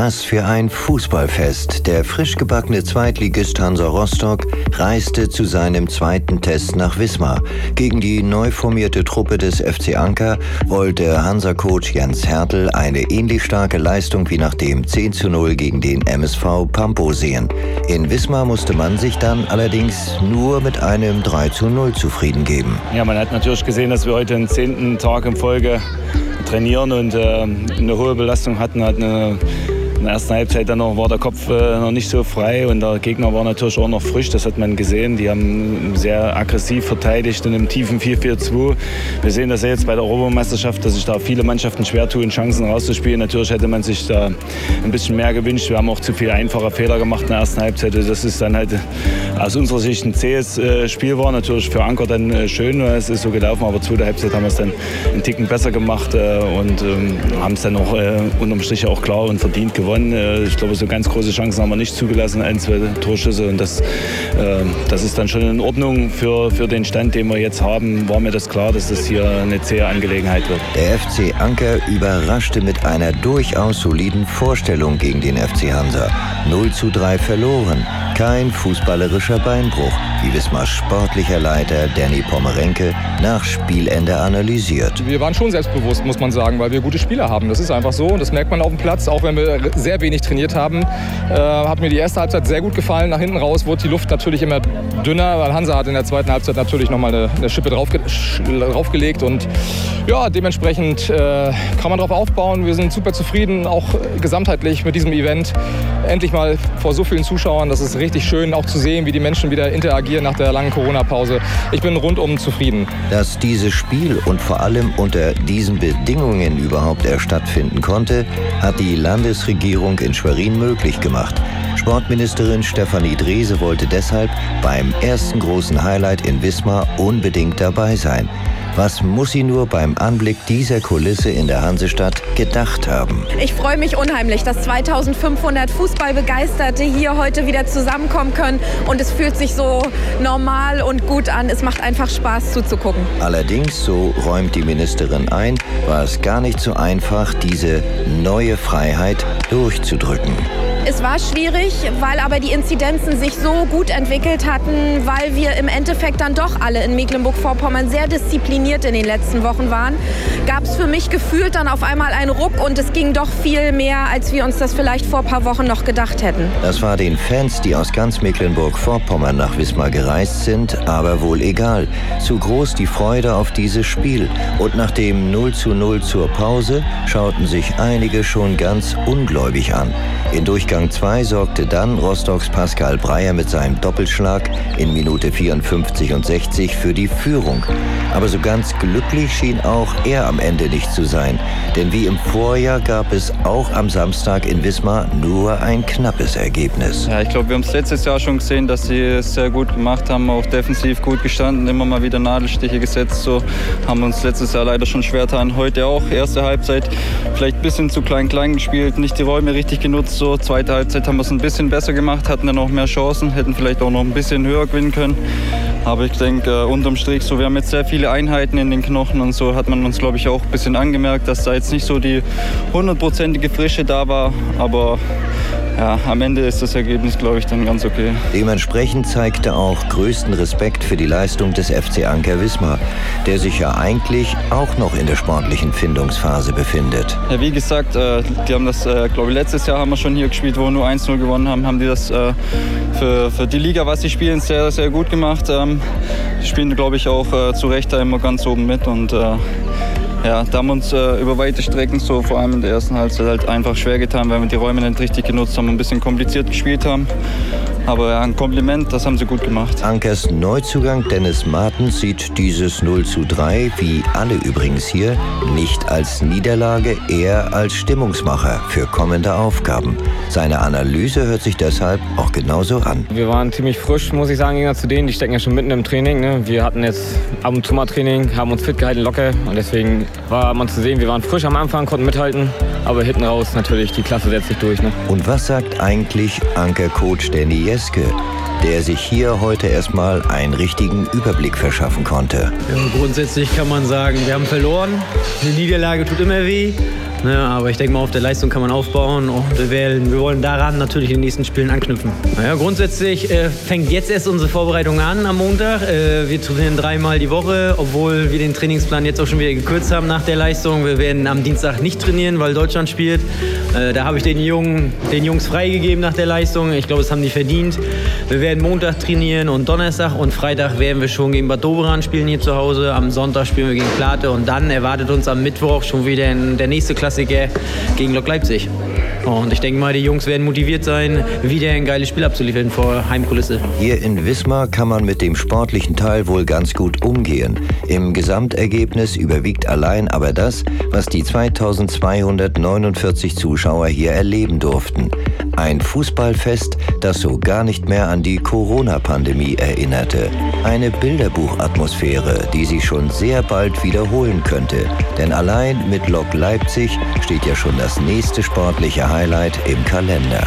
Was für ein Fußballfest. Der frisch gebackene Zweitligist Hansa Rostock reiste zu seinem zweiten Test nach Wismar. Gegen die neu formierte Truppe des FC Anker wollte Hansa-Coach Jens Hertel eine ähnlich starke Leistung wie nach dem 10 zu 0 gegen den MSV Pampo sehen. In Wismar musste man sich dann allerdings nur mit einem 3 zu 0 zufrieden geben. Ja, man hat natürlich gesehen, dass wir heute den zehnten Tag in Folge trainieren und äh, eine hohe Belastung hatten, hat eine in der ersten Halbzeit dann noch war der Kopf äh, noch nicht so frei und der Gegner war natürlich auch noch frisch, das hat man gesehen. Die haben sehr aggressiv verteidigt in einem tiefen 4-4-2. Wir sehen das ja jetzt bei der Europameisterschaft, dass sich da viele Mannschaften schwer tun, Chancen rauszuspielen. Natürlich hätte man sich da ein bisschen mehr gewünscht. Wir haben auch zu viele einfache Fehler gemacht in der ersten Halbzeit. Das ist dann halt aus unserer Sicht ein zähes äh, Spiel war. Natürlich für Anker dann äh, schön, es ist so gelaufen, aber zweite Halbzeit haben wir es dann einen Ticken besser gemacht und ähm, haben es dann auch unterm Strich auch klar und verdient gewonnen gewonnen. Äh, ich glaube, so ganz große Chancen haben wir nicht zugelassen, ein, zwei Torschüsse. Und das, äh, das ist dann schon in Ordnung für, für den Stand, den wir jetzt haben. War mir das klar, dass das hier eine zähe Angelegenheit wird. Der FC Anker überraschte mit einer durchaus soliden Vorstellung gegen den FC Hansa. 0 zu 3 verloren. Kein fußballerischer Beinbruch, wie Wismars sportlicher Leiter Danny Pomerenke nach Spielende analysiert. Wir waren schon selbstbewusst, muss man sagen, weil wir gute Spieler haben. Das ist einfach so und das merkt man auf dem Platz, auch wenn wir sehr wenig trainiert haben. Äh, hat mir die erste Halbzeit sehr gut gefallen. Nach hinten raus wurde die Luft natürlich immer dünner, weil Hansa hat in der zweiten Halbzeit natürlich nochmal eine, eine Schippe draufge draufgelegt und ja, dementsprechend äh, kann man darauf aufbauen. Wir sind super zufrieden, auch gesamtheitlich mit diesem Event. Endlich mal vor so vielen Zuschauern, das ist richtig richtig schön auch zu sehen, wie die Menschen wieder interagieren nach der langen Corona-Pause. Ich bin rundum zufrieden. Dass dieses Spiel und vor allem unter diesen Bedingungen überhaupt erst stattfinden konnte, hat die Landesregierung in Schwerin möglich gemacht. Sportministerin Stefanie Drese wollte deshalb beim ersten großen Highlight in Wismar unbedingt dabei sein. Was muss sie nur beim Anblick dieser Kulisse in der Hansestadt gedacht haben? Ich freue mich unheimlich, dass 2500 Fußballbegeisterte hier heute wieder zusammenkommen können und es fühlt sich so normal und gut an. Es macht einfach Spaß zuzugucken. Allerdings, so räumt die Ministerin ein, war es gar nicht so einfach, diese neue Freiheit durchzudrücken. Es war schwierig, weil aber die Inzidenzen sich so gut entwickelt hatten, weil wir im Endeffekt dann doch alle in Mecklenburg-Vorpommern sehr diszipliniert in den letzten Wochen waren, gab es für mich gefühlt dann auf einmal einen Ruck und es ging doch viel mehr, als wir uns das vielleicht vor ein paar Wochen noch gedacht hätten. Das war den Fans, die aus ganz Mecklenburg-Vorpommern nach Wismar gereist sind, aber wohl egal. Zu groß die Freude auf dieses Spiel. Und nach dem 0 zu 0 zur Pause schauten sich einige schon ganz ungläubig an. In Durchgang Durchgang 2 sorgte dann Rostocks Pascal Breyer mit seinem Doppelschlag in Minute 54 und 60 für die Führung. Aber so ganz glücklich schien auch er am Ende nicht zu sein. Denn wie im Vorjahr gab es auch am Samstag in Wismar nur ein knappes Ergebnis. Ja, ich glaube, wir haben es letztes Jahr schon gesehen, dass sie es sehr gut gemacht haben, auch defensiv gut gestanden, immer mal wieder Nadelstiche gesetzt. So haben uns letztes Jahr leider schon schwer getan. Heute auch, erste Halbzeit vielleicht ein bisschen zu klein-klein gespielt, nicht die Räume richtig genutzt. So zweite zweite Halbzeit haben wir es ein bisschen besser gemacht, hatten dann auch mehr Chancen, hätten vielleicht auch noch ein bisschen höher gewinnen können. Aber ich denke, äh, unterm Strich, so, wir haben jetzt sehr viele Einheiten in den Knochen und so hat man uns, glaube ich, auch ein bisschen angemerkt, dass da jetzt nicht so die hundertprozentige Frische da war. Aber ja, am Ende ist das Ergebnis, glaube ich, dann ganz okay. Dementsprechend zeigte auch größten Respekt für die Leistung des FC Anker Wismar, der sich ja eigentlich auch noch in der sportlichen Findungsphase befindet. Ja, wie gesagt, äh, die haben das, äh, glaube ich, letztes Jahr haben wir schon hier gespielt, wo wir nur 1-0 gewonnen haben, haben die das äh, für, für die Liga, was sie spielen, sehr, sehr gut gemacht. Ähm, spielen, glaube ich, auch zu Recht da immer ganz oben mit und ja, da haben wir uns äh, über weite Strecken, so vor allem in der ersten Halbzeit, halt einfach schwer getan, weil wir die Räume nicht richtig genutzt haben und ein bisschen kompliziert gespielt haben. Aber ein Kompliment, das haben sie gut gemacht. Ankers Neuzugang Dennis Martens sieht dieses 0 zu 3, wie alle übrigens hier, nicht als Niederlage, eher als Stimmungsmacher für kommende Aufgaben. Seine Analyse hört sich deshalb auch genauso an. Wir waren ziemlich frisch, muss ich sagen, gegen zu denen. Die stecken ja schon mitten im Training. Ne? Wir hatten jetzt ab und zu mal Training, haben uns fit gehalten, locker. Und deswegen war man zu sehen, wir waren frisch am Anfang, konnten mithalten. Aber hinten raus natürlich, die Klasse setzt sich durch. Ne? Und was sagt eigentlich Anker-Coach Danny Est-ce der sich hier heute erstmal einen richtigen Überblick verschaffen konnte. Ja, grundsätzlich kann man sagen, wir haben verloren. Eine Niederlage tut immer weh. Ne? Aber ich denke mal, auf der Leistung kann man aufbauen und wir, wir wollen daran natürlich in den nächsten Spielen anknüpfen. Naja, grundsätzlich äh, fängt jetzt erst unsere Vorbereitung an am Montag. Äh, wir trainieren dreimal die Woche, obwohl wir den Trainingsplan jetzt auch schon wieder gekürzt haben nach der Leistung. Wir werden am Dienstag nicht trainieren, weil Deutschland spielt. Äh, da habe ich den, Jungen, den Jungs freigegeben nach der Leistung. Ich glaube, das haben die verdient. Wir werden Montag trainieren und Donnerstag und Freitag werden wir schon gegen Bad Doberan spielen hier zu Hause. Am Sonntag spielen wir gegen Plate und dann erwartet uns am Mittwoch schon wieder der nächste Klassiker gegen Lok Leipzig. Und ich denke mal, die Jungs werden motiviert sein, wieder ein geiles Spiel abzuliefern vor Heimkulisse. Hier in Wismar kann man mit dem sportlichen Teil wohl ganz gut umgehen. Im Gesamtergebnis überwiegt allein aber das, was die 2249 Zuschauer hier erleben durften. Ein Fußballfest, das so gar nicht mehr an die Corona-Pandemie erinnerte. Eine Bilderbuchatmosphäre, die sich schon sehr bald wiederholen könnte. Denn allein mit Lok Leipzig steht ja schon das nächste sportliche Highlight im Kalender.